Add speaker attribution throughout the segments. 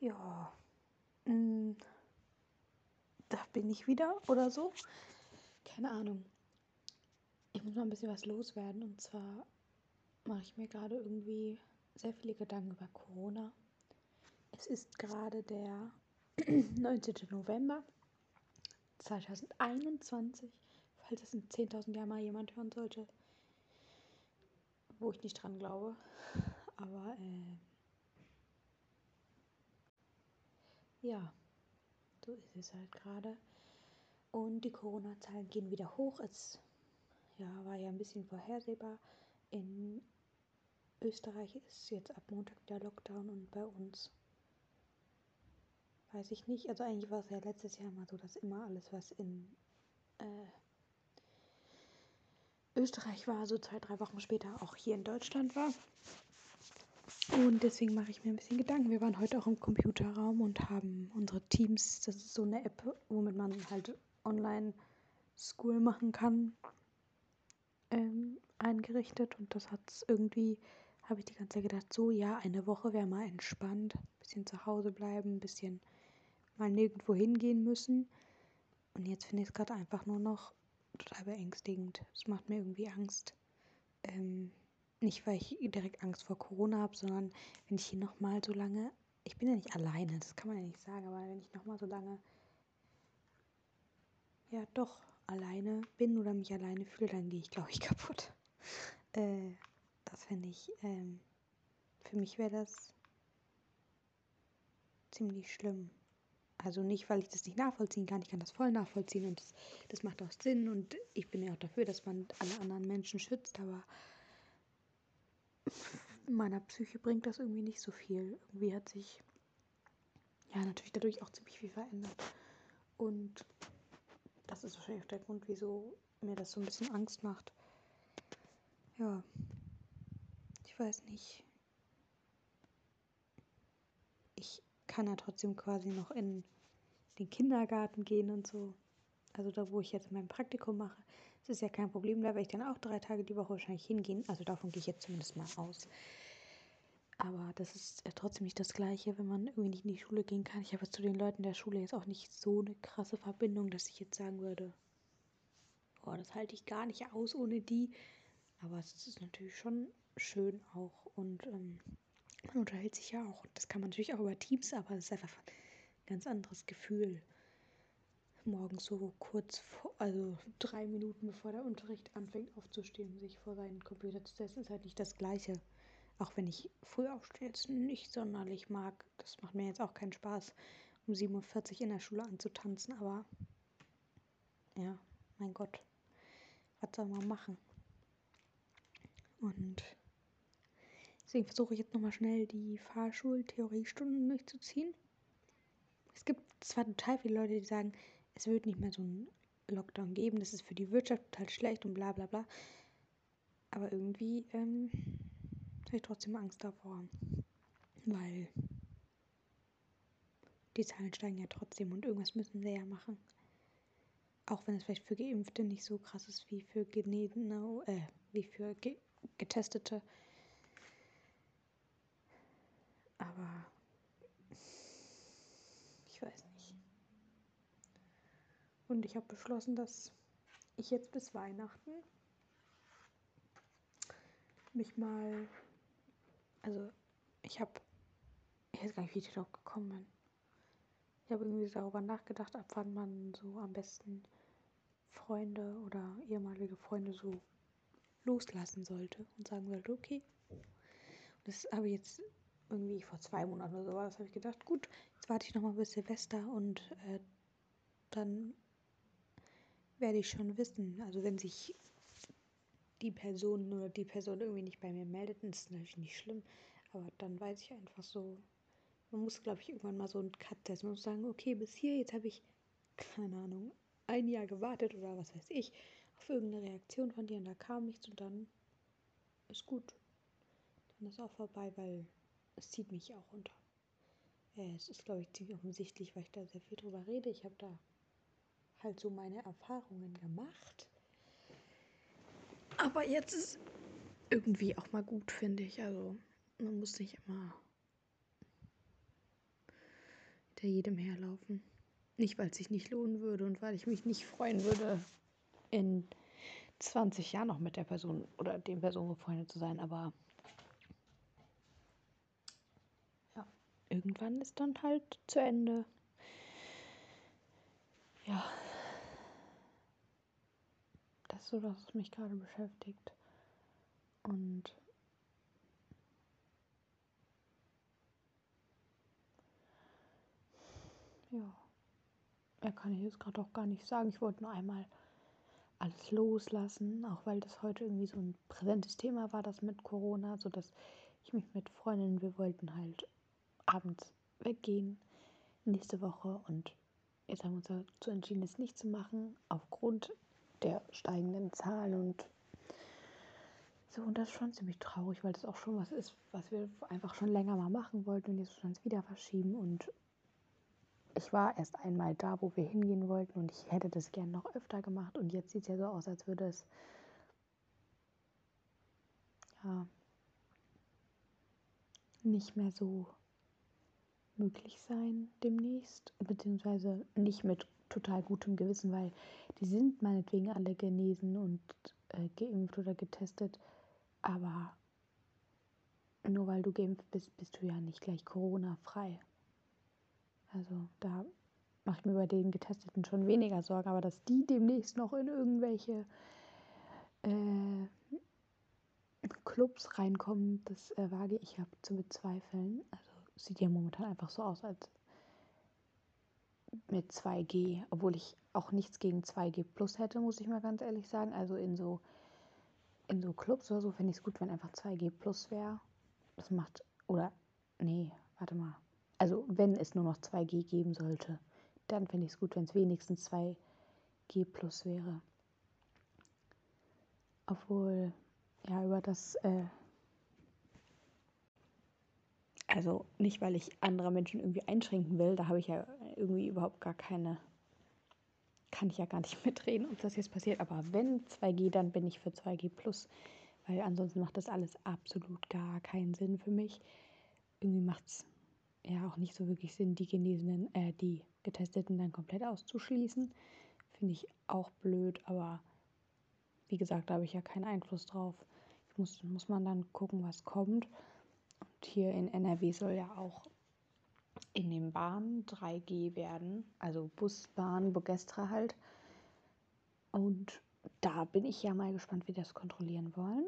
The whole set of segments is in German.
Speaker 1: Ja, mh, mm, da bin ich wieder oder so. Keine Ahnung. Ich muss mal ein bisschen was loswerden. Und zwar mache ich mir gerade irgendwie sehr viele Gedanken über Corona. Es ist gerade der 19. November 2021, falls es in 10.000 Jahren mal jemand hören sollte, wo ich nicht dran glaube. Aber äh, ja, so ist es halt gerade. Und die Corona-Zahlen gehen wieder hoch. Es ja, war ja ein bisschen vorhersehbar. In Österreich ist jetzt ab Montag der Lockdown und bei uns weiß ich nicht. Also eigentlich war es ja letztes Jahr mal so, dass immer alles, was in äh, Österreich war, so zwei, drei Wochen später auch hier in Deutschland war. Und deswegen mache ich mir ein bisschen Gedanken. Wir waren heute auch im Computerraum und haben unsere Teams, das ist so eine App, womit man halt online School machen kann, ähm, eingerichtet. Und das hat es irgendwie, habe ich die ganze Zeit gedacht, so ja, eine Woche wäre mal entspannt. Ein bisschen zu Hause bleiben, ein bisschen mal nirgendwo hingehen müssen. Und jetzt finde ich es gerade einfach nur noch total beängstigend. Es macht mir irgendwie Angst. Ähm, nicht, weil ich direkt Angst vor Corona habe, sondern wenn ich hier nochmal so lange, ich bin ja nicht alleine, das kann man ja nicht sagen, aber wenn ich nochmal so lange, ja doch, alleine bin oder mich alleine fühle, dann gehe ich, glaube ich, kaputt. Äh, das fände ich, ähm, für mich wäre das ziemlich schlimm. Also nicht, weil ich das nicht nachvollziehen kann, ich kann das voll nachvollziehen und das, das macht auch Sinn und ich bin ja auch dafür, dass man alle anderen Menschen schützt, aber meiner Psyche bringt das irgendwie nicht so viel. Irgendwie hat sich ja natürlich dadurch auch ziemlich viel verändert. Und das ist wahrscheinlich auch der Grund, wieso mir das so ein bisschen Angst macht. Ja, ich weiß nicht. Ich kann ja trotzdem quasi noch in den Kindergarten gehen und so. Also da, wo ich jetzt mein Praktikum mache, das ist ja kein Problem. Da werde ich dann auch drei Tage die Woche wahrscheinlich hingehen. Also davon gehe ich jetzt zumindest mal aus. Aber das ist ja trotzdem nicht das Gleiche, wenn man irgendwie nicht in die Schule gehen kann. Ich habe zu den Leuten der Schule jetzt auch nicht so eine krasse Verbindung, dass ich jetzt sagen würde, oh, das halte ich gar nicht aus ohne die. Aber es ist natürlich schon schön auch. Und ähm, man unterhält sich ja auch. Das kann man natürlich auch über Teams, aber es ist einfach ein ganz anderes Gefühl. Morgens so kurz vor, also drei Minuten bevor der Unterricht anfängt aufzustehen, sich vor seinen Computer zu setzen, ist halt nicht das Gleiche. Auch wenn ich früh aufstehen jetzt nicht sonderlich mag. Das macht mir jetzt auch keinen Spaß, um 47 in der Schule anzutanzen, aber ja, mein Gott, was soll man machen? Und Deswegen versuche ich jetzt nochmal schnell die Fahrschultheoriestunden durchzuziehen. Es gibt zwar total viele Leute, die sagen, es wird nicht mehr so einen Lockdown geben, das ist für die Wirtschaft total schlecht und bla bla bla. Aber irgendwie ähm, habe ich trotzdem Angst davor, weil die Zahlen steigen ja trotzdem und irgendwas müssen sie ja machen. Auch wenn es vielleicht für Geimpfte nicht so krass ist wie für Genetene, äh, wie für Ge Getestete. Aber ich weiß nicht. Und ich habe beschlossen, dass ich jetzt bis Weihnachten mich mal, also ich habe, ich weiß gar nicht, wie ich darauf gekommen bin. Ich habe irgendwie darüber nachgedacht, ab wann man so am besten Freunde oder ehemalige Freunde so loslassen sollte und sagen sollte, okay. Und das habe ich jetzt irgendwie vor zwei Monaten oder so war, das habe ich gedacht, gut, jetzt warte ich nochmal bis Silvester und äh, dann werde ich schon wissen. Also wenn sich die Person oder die Person irgendwie nicht bei mir meldet, ist es natürlich nicht schlimm. Aber dann weiß ich einfach so, man muss, glaube ich, irgendwann mal so einen Cut setzen. Muss sagen, okay, bis hier, jetzt habe ich, keine Ahnung, ein Jahr gewartet oder was weiß ich, auf irgendeine Reaktion von dir und da kam nichts und dann ist gut. Dann ist auch vorbei, weil es zieht mich auch runter. Es ist, glaube ich, ziemlich offensichtlich, weil ich da sehr viel drüber rede. Ich habe da halt so meine Erfahrungen gemacht. Aber jetzt ist irgendwie auch mal gut, finde ich. Also man muss nicht immer hinter jedem herlaufen. Nicht, weil es sich nicht lohnen würde und weil ich mich nicht freuen würde, in 20 Jahren noch mit der Person oder den Personen befreundet zu sein, aber ja, irgendwann ist dann halt zu Ende. Ja. So das, was mich gerade beschäftigt. Und ja, er kann ich jetzt gerade auch gar nicht sagen. Ich wollte nur einmal alles loslassen, auch weil das heute irgendwie so ein präsentes Thema war, das mit Corona, so dass ich mich mit Freundinnen, wir wollten halt abends weggehen nächste Woche und jetzt haben wir uns dazu entschieden, es nicht zu machen, aufgrund der steigenden Zahlen und so. Und das ist schon ziemlich traurig, weil das auch schon was ist, was wir einfach schon länger mal machen wollten und jetzt schon wieder verschieben. Und ich war erst einmal da, wo wir hingehen wollten und ich hätte das gern noch öfter gemacht. Und jetzt sieht es ja so aus, als würde es ja nicht mehr so möglich sein demnächst, beziehungsweise nicht mit total gutem Gewissen, weil die sind meinetwegen alle genesen und äh, geimpft oder getestet, aber nur weil du geimpft bist, bist du ja nicht gleich Corona-frei. Also da mache ich mir bei den Getesteten schon weniger Sorgen, aber dass die demnächst noch in irgendwelche äh, Clubs reinkommen, das äh, wage ich ab zu bezweifeln. Also sieht ja momentan einfach so aus, als mit 2G, obwohl ich auch nichts gegen 2G Plus hätte, muss ich mal ganz ehrlich sagen. Also in so, in so Clubs oder so fände ich es gut, wenn einfach 2G Plus wäre. Das macht, oder, nee, warte mal. Also wenn es nur noch 2G geben sollte, dann fände ich es gut, wenn es wenigstens 2G Plus wäre. Obwohl, ja, über das äh, also nicht, weil ich andere Menschen irgendwie einschränken will, da habe ich ja irgendwie überhaupt gar keine, kann ich ja gar nicht mitreden, ob das jetzt passiert. Aber wenn 2G, dann bin ich für 2G plus, weil ansonsten macht das alles absolut gar keinen Sinn für mich. Irgendwie macht es ja auch nicht so wirklich Sinn, die Genesenen, äh, die Getesteten dann komplett auszuschließen. Finde ich auch blöd, aber wie gesagt, da habe ich ja keinen Einfluss drauf. Ich muss, muss man dann gucken, was kommt. Hier in NRW soll ja auch in den Bahnen 3G werden, also Bus, Bahn, Bogestra halt. Und da bin ich ja mal gespannt, wie das kontrollieren wollen.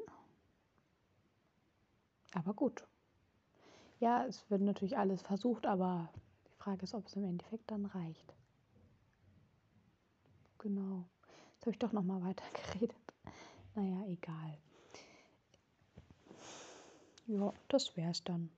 Speaker 1: Aber gut. Ja, es wird natürlich alles versucht, aber die Frage ist, ob es im Endeffekt dann reicht. Genau. Jetzt habe ich doch noch mal weiter geredet. Naja, egal. Ja, das wär's dann.